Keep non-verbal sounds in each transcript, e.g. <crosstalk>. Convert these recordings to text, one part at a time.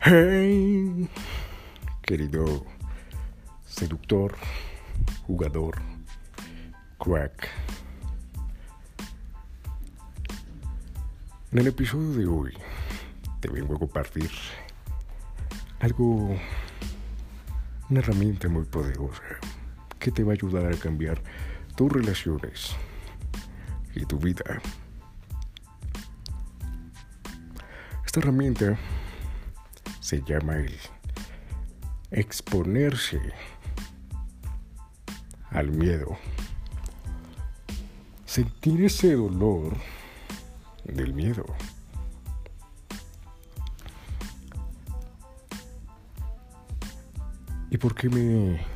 Hey, querido seductor, jugador, crack. En el episodio de hoy te vengo a compartir algo, una herramienta muy poderosa que te va a ayudar a cambiar tus relaciones y tu vida. Esta herramienta se llama el exponerse al miedo. Sentir ese dolor del miedo. ¿Y por qué me,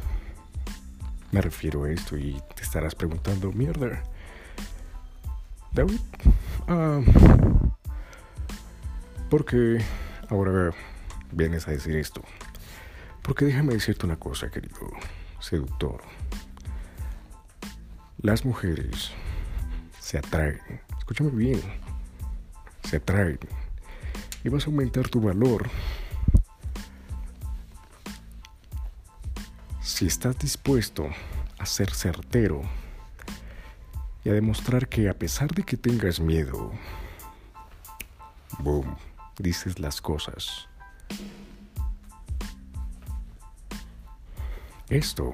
me refiero a esto? Y te estarás preguntando, mierda. David, ah, ¿por qué ahora vienes a decir esto? Porque déjame decirte una cosa, querido seductor. Las mujeres se atraen. Escúchame bien. Se atraen. Y vas a aumentar tu valor si estás dispuesto a ser certero y a demostrar que a pesar de que tengas miedo, boom, dices las cosas. Esto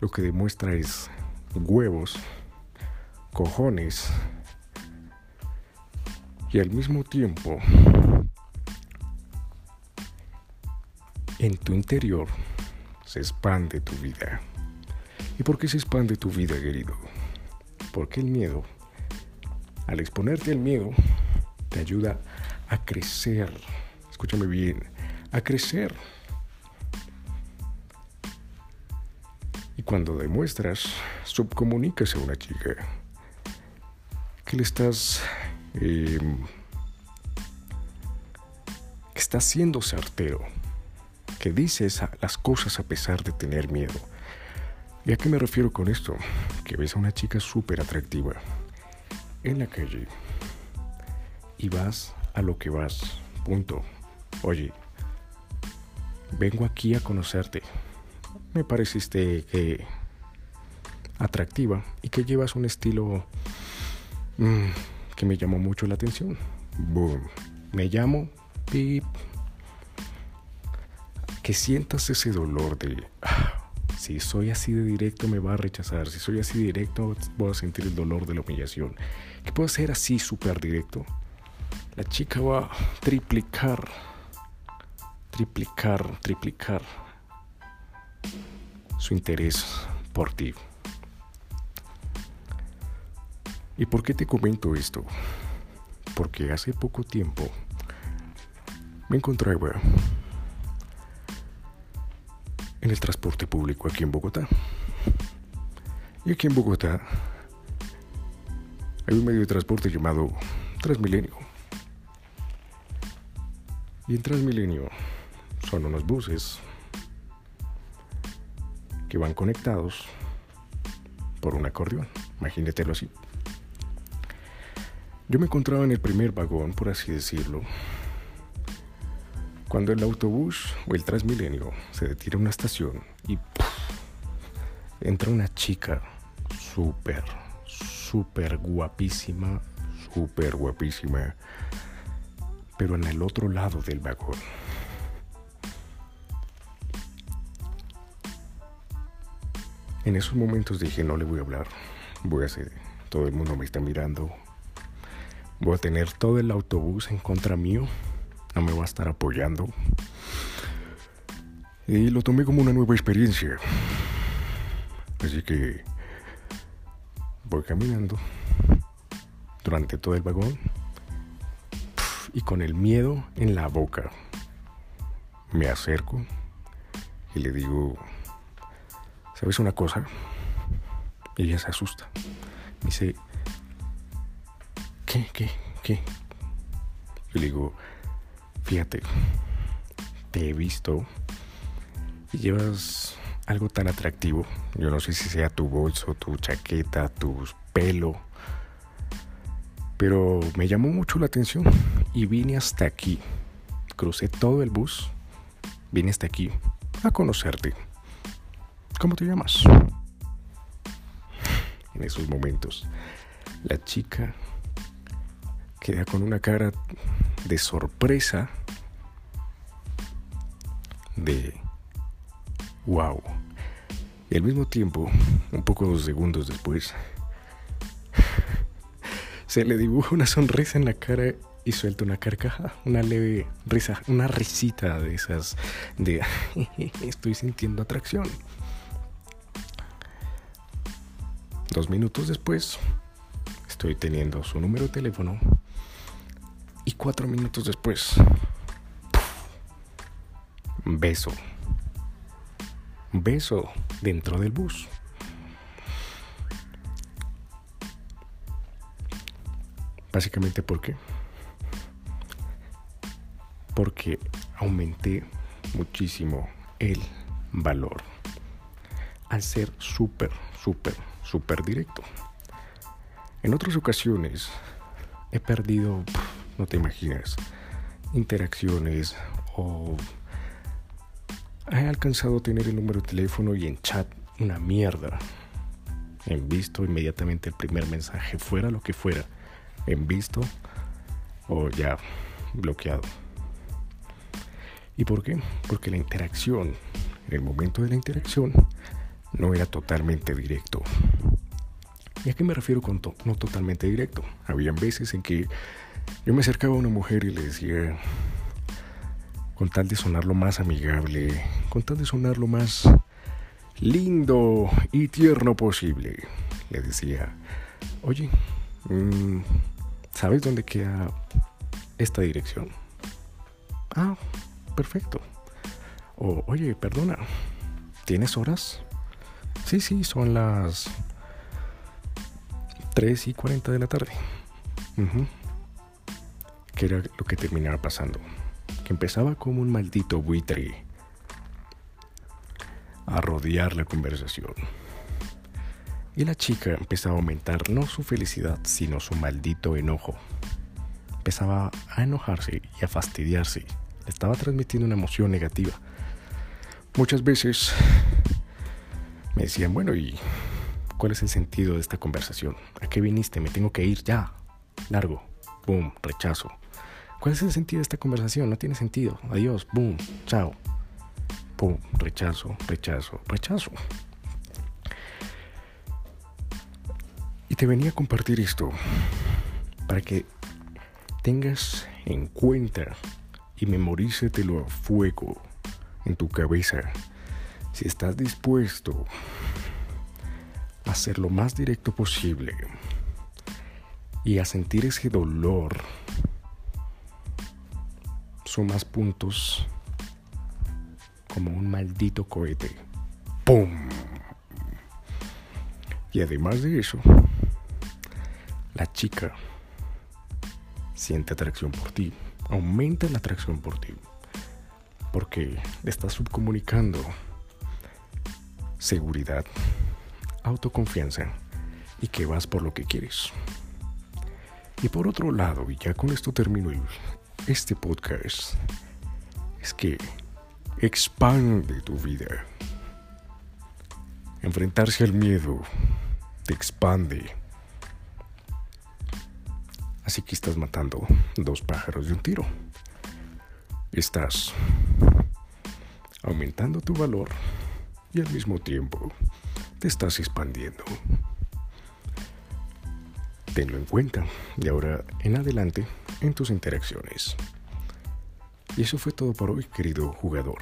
lo que demuestra es huevos, cojones y al mismo tiempo en tu interior se expande tu vida. ¿Y por qué se expande tu vida, querido? Porque el miedo, al exponerte al miedo, te ayuda a crecer. Escúchame bien, a crecer cuando demuestras, subcomunicas a una chica que le estás... Eh, que estás siendo certero, que dices las cosas a pesar de tener miedo. ¿Y a qué me refiero con esto? Que ves a una chica súper atractiva en la calle y vas a lo que vas. Punto. Oye, vengo aquí a conocerte me pareciste atractiva y que llevas un estilo mm, que me llamó mucho la atención. Boom. Me llamo Pip. Que sientas ese dolor de ah, si soy así de directo me va a rechazar, si soy así directo voy a sentir el dolor de la humillación. Que puedo ser así súper directo. La chica va a triplicar, triplicar, triplicar su interés por ti. ¿Y por qué te comento esto? Porque hace poco tiempo me encontraba en el transporte público aquí en Bogotá. Y aquí en Bogotá hay un medio de transporte llamado Transmilenio. Y en Transmilenio son unos buses que van conectados por un acordeón. Imagínatelo así. Yo me encontraba en el primer vagón, por así decirlo, cuando el autobús o el Transmilenio se detiene a una estación y entra una chica súper, súper guapísima, súper guapísima, pero en el otro lado del vagón. En esos momentos dije, no le voy a hablar, voy a hacer, todo el mundo me está mirando, voy a tener todo el autobús en contra mío, no me va a estar apoyando. Y lo tomé como una nueva experiencia. Así que voy caminando durante todo el vagón y con el miedo en la boca me acerco y le digo, ¿sabes una cosa? Ella se asusta. Dice, ¿qué, qué, qué? Yo le digo, fíjate, te he visto y llevas algo tan atractivo. Yo no sé si sea tu bolso, tu chaqueta, tu pelo. Pero me llamó mucho la atención y vine hasta aquí crucé todo el bus, vine hasta aquí a conocerte. ¿Cómo te llamas? En esos momentos, la chica queda con una cara de sorpresa, de wow. Y al mismo tiempo, un poco dos segundos después, se le dibuja una sonrisa en la cara y suelta una carcaja, una leve risa, una risita de esas de <laughs> estoy sintiendo atracción. Dos minutos después, estoy teniendo su número de teléfono y cuatro minutos después, beso. Beso dentro del bus. Básicamente, ¿por qué? Porque aumenté muchísimo el valor al ser súper, súper, súper directo. En otras ocasiones he perdido, no te imaginas, interacciones o he alcanzado a tener el número de teléfono y en chat una mierda. He visto inmediatamente el primer mensaje, fuera lo que fuera, en visto o ya bloqueado. ¿Y por qué? Porque la interacción, en el momento de la interacción, no era totalmente directo. ¿Y a qué me refiero con no totalmente directo? Habían veces en que yo me acercaba a una mujer y le decía, con tal de sonar lo más amigable, con tal de sonar lo más lindo y tierno posible, le decía, oye, mm, ¿sabes dónde queda esta dirección? Ah, perfecto. O, oye, perdona, ¿tienes horas? Sí, sí, son las 3 y 40 de la tarde. Que era lo que terminaba pasando. Que empezaba como un maldito buitre a rodear la conversación. Y la chica empezaba a aumentar no su felicidad, sino su maldito enojo. Empezaba a enojarse y a fastidiarse. Le estaba transmitiendo una emoción negativa. Muchas veces me decían, bueno, ¿y cuál es el sentido de esta conversación? ¿A qué viniste? Me tengo que ir ya. Largo. Boom. Rechazo. ¿Cuál es el sentido de esta conversación? No tiene sentido. Adiós. Boom. Chao. Boom. Rechazo. Rechazo. Rechazo. Y te venía a compartir esto para que tengas en cuenta y memorícetelo a fuego en tu cabeza si estás dispuesto a ser lo más directo posible y a sentir ese dolor, sumas puntos como un maldito cohete. ¡Pum! Y además de eso, la chica siente atracción por ti, aumenta la atracción por ti, porque le estás subcomunicando seguridad, autoconfianza y que vas por lo que quieres. Y por otro lado, y ya con esto termino este podcast, es que expande tu vida. Enfrentarse al miedo te expande. Así que estás matando dos pájaros de un tiro. Estás aumentando tu valor y al mismo tiempo te estás expandiendo. Tenlo en cuenta de ahora en adelante en tus interacciones. Y eso fue todo por hoy, querido jugador.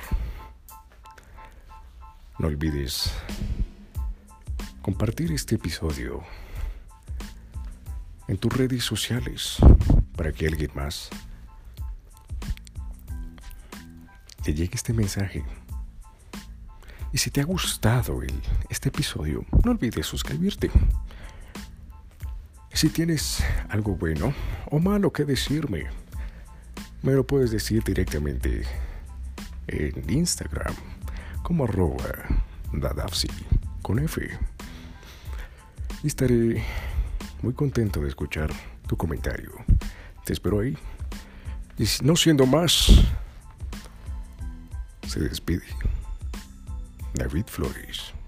No olvides compartir este episodio en tus redes sociales para que alguien más le llegue este mensaje y si te ha gustado este episodio, no olvides suscribirte. Si tienes algo bueno o malo que decirme, me lo puedes decir directamente en Instagram como arroba dadafsi con F. Y estaré muy contento de escuchar tu comentario. Te espero ahí. Y no siendo más, se despide. David Flores.